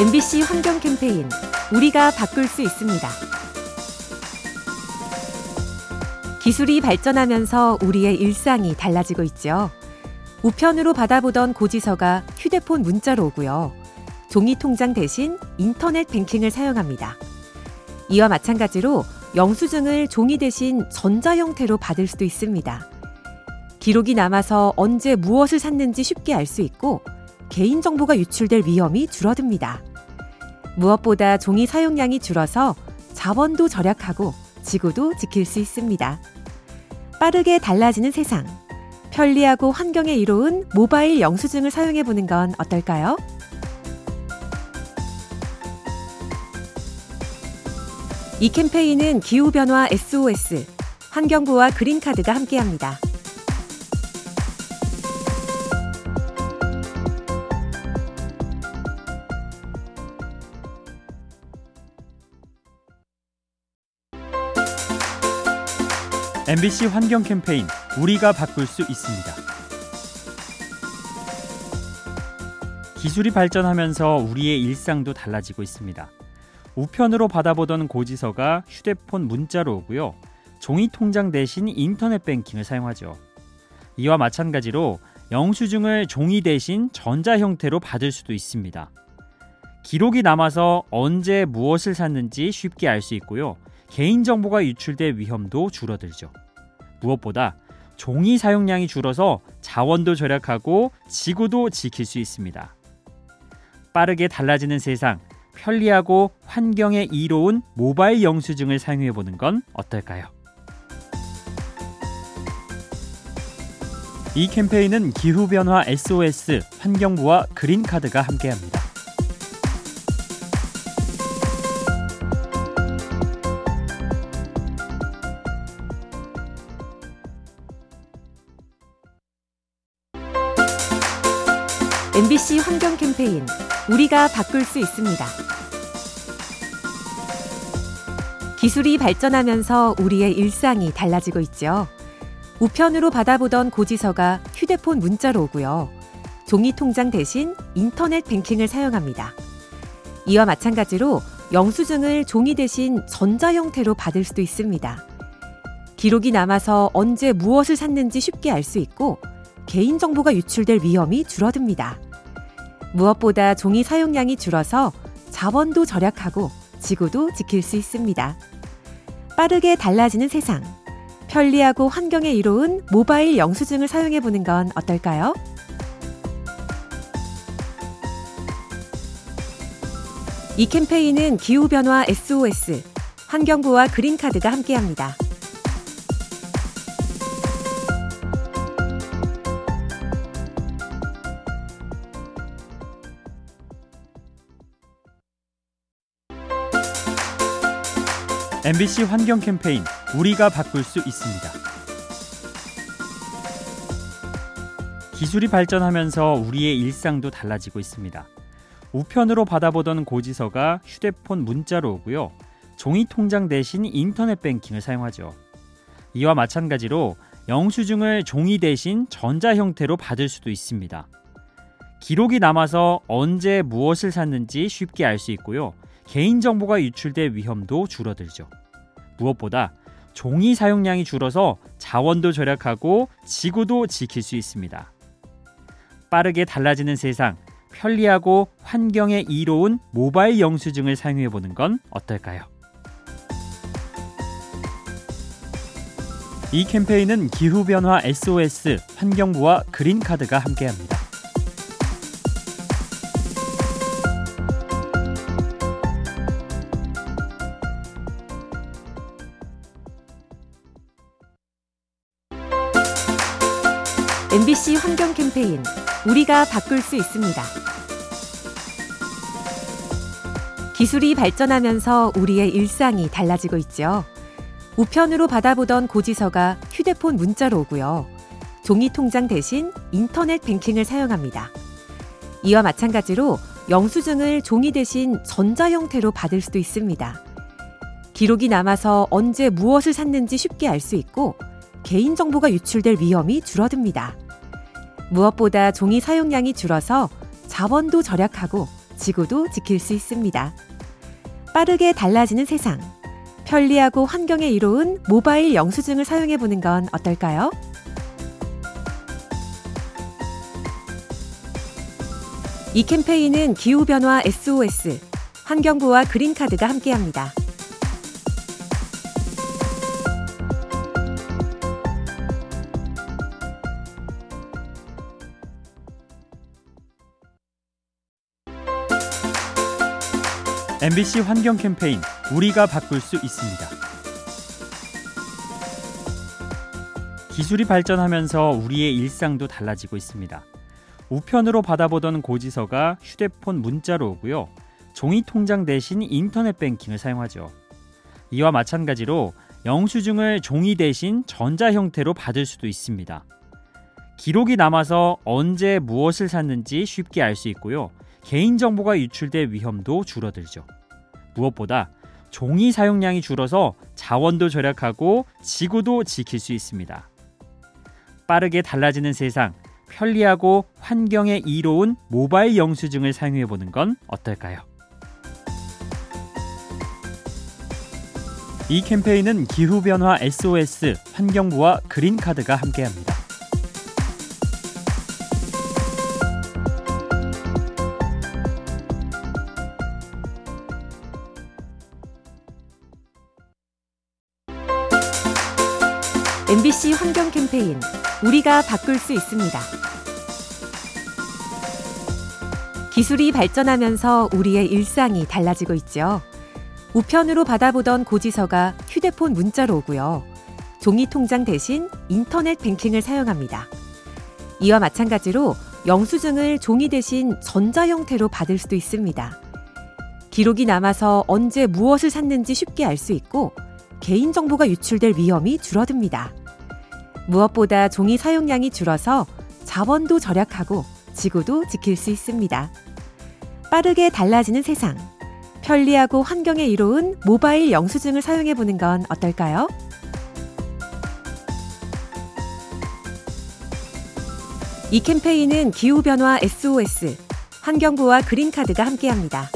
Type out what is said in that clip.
MBC 환경 캠페인 우리가 바꿀 수 있습니다. 기술이 발전하면서 우리의 일상이 달라지고 있죠. 우편으로 받아보던 고지서가 휴대폰 문자로 오고요. 종이 통장 대신 인터넷 뱅킹을 사용합니다. 이와 마찬가지로 영수증을 종이 대신 전자 형태로 받을 수도 있습니다. 기록이 남아서 언제 무엇을 샀는지 쉽게 알 수 있고 개인정보가 유출될 위험이 줄어듭니다. 무엇보다 종이 사용량이 줄어서 자원도 절약하고 지구도 지킬 수 있습니다. 빠르게 달라지는 세상. 편리하고 환경에 이로운 모바일 영수증을 사용해 보는 건 어떨까요? 이 캠페인은 기후변화 SOS, 환경부와 그린카드가 함께합니다. MBC 환경 캠페인 우리가 바꿀 수 있습니다. 기술이 발전하면서 우리의 일상도 달라지고 있습니다. 우편으로 받아보던 고지서가 휴대폰 문자로 오고요. 종이 통장 대신 인터넷 뱅킹을 사용하죠. 이와 마찬가지로 영수증을 종이 대신 전자 형태로 받을 수도 있습니다. 기록이 남아서 언제 무엇을 샀는지 쉽게 알 수 있고요. 개인정보가 유출될 위험도 줄어들죠. 무엇보다 종이 사용량이 줄어서 자원도 절약하고 지구도 지킬 수 있습니다. 빠르게 달라지는 세상, 편리하고 환경에 이로운 모바일 영수증을 사용해 보는 건 어떨까요? 이 캠페인은 기후변화 SOS 환경부와 그린카드가 함께합니다. MBC 환경 캠페인 우리가 바꿀 수 있습니다. 기술이 발전하면서 우리의 일상이 달라지고 있죠. 우편으로 받아보던 고지서가 휴대폰 문자로 오고요. 종이 통장 대신 인터넷 뱅킹을 사용합니다. 이와 마찬가지로 영수증을 종이 대신 전자 형태로 받을 수도 있습니다. 기록이 남아서 언제 무엇을 샀는지 쉽게 알 수 있고 개인정보가 유출될 위험이 줄어듭니다. 무엇보다 종이 사용량이 줄어서 자원도 절약하고 지구도 지킬 수 있습니다. 빠르게 달라지는 세상. 편리하고 환경에 이로운 모바일 영수증을 사용해 보는 건 어떨까요? 이 캠페인은 기후변화 SOS, 환경부와 그린카드가 함께합니다. MBC 환경 캠페인 우리가 바꿀 수 있습니다. 기술이 발전하면서 우리의 일상도 달라지고 있습니다. 우편으로 받아보던 고지서가 휴대폰 문자로 오고요. 종이 통장 대신 인터넷 뱅킹을 사용하죠. 이와 마찬가지로 영수증을 종이 대신 전자 형태로 받을 수도 있습니다. 기록이 남아서 언제 무엇을 샀는지 쉽게 알 수 있고요. 개인정보가 유출될 위험도 줄어들죠. 무엇보다 종이 사용량이 줄어서 자원도 절약하고 지구도 지킬 수 있습니다. 빠르게 달라지는 세상, 편리하고 환경에 이로운 모바일 영수증을 사용해 보는 건 어떨까요? 이 캠페인은 기후변화 SOS 환경부와 그린카드가 함께합니다. MBC 환경 캠페인 우리가 바꿀 수 있습니다. 기술이 발전하면서 우리의 일상이 달라지고 있죠. 우편으로 받아보던 고지서가 휴대폰 문자로 오고요. 종이 통장 대신 인터넷 뱅킹을 사용합니다. 이와 마찬가지로 영수증을 종이 대신 전자 형태로 받을 수도 있습니다. 기록이 남아서 언제 무엇을 샀는지 쉽게 알 수 있고 개인정보가 유출될 위험이 줄어듭니다. 무엇보다 종이 사용량이 줄어서 자원도 절약하고 지구도 지킬 수 있습니다. 빠르게 달라지는 세상. 편리하고 환경에 이로운 모바일 영수증을 사용해 보는 건 어떨까요? 이 캠페인은 기후변화 SOS, 환경부와 그린카드가 함께합니다. MBC 환경 캠페인 우리가 바꿀 수 있습니다. 기술이 발전하면서 우리의 일상도 달라지고 있습니다. 우편으로 받아보던 고지서가 휴대폰 문자로 오고요. 종이 통장 대신 인터넷 뱅킹을 사용하죠. 이와 마찬가지로 영수증을 종이 대신 전자 형태로 받을 수도 있습니다. 기록이 남아서 언제 무엇을 샀는지 쉽게 알 수 있고요. 개인정보가 유출될 위험도 줄어들죠. 무엇보다 종이 사용량이 줄어서 자원도 절약하고 지구도 지킬 수 있습니다. 빠르게 달라지는 세상, 편리하고 환경에 이로운 모바일 영수증을 사용해 보는 건 어떨까요? 이 캠페인은 기후변화 SOS 환경부와 그린카드가 함께합니다. MBC 환경 캠페인 우리가 바꿀 수 있습니다. 기술이 발전하면서 우리의 일상이 달라지고 있죠. 우편으로 받아보던 고지서가 휴대폰 문자로 오고요. 종이 통장 대신 인터넷 뱅킹을 사용합니다. 이와 마찬가지로 영수증을 종이 대신 전자 형태로 받을 수도 있습니다. 기록이 남아서 언제 무엇을 샀는지 쉽게 알 수 있고 개인정보가 유출될 위험이 줄어듭니다. 무엇보다 종이 사용량이 줄어서 자원도 절약하고 지구도 지킬 수 있습니다. 빠르게 달라지는 세상. 편리하고 환경에 이로운 모바일 영수증을 사용해 보는 건 어떨까요? 이 캠페인은 기후변화 SOS, 환경부와 그린카드가 함께합니다.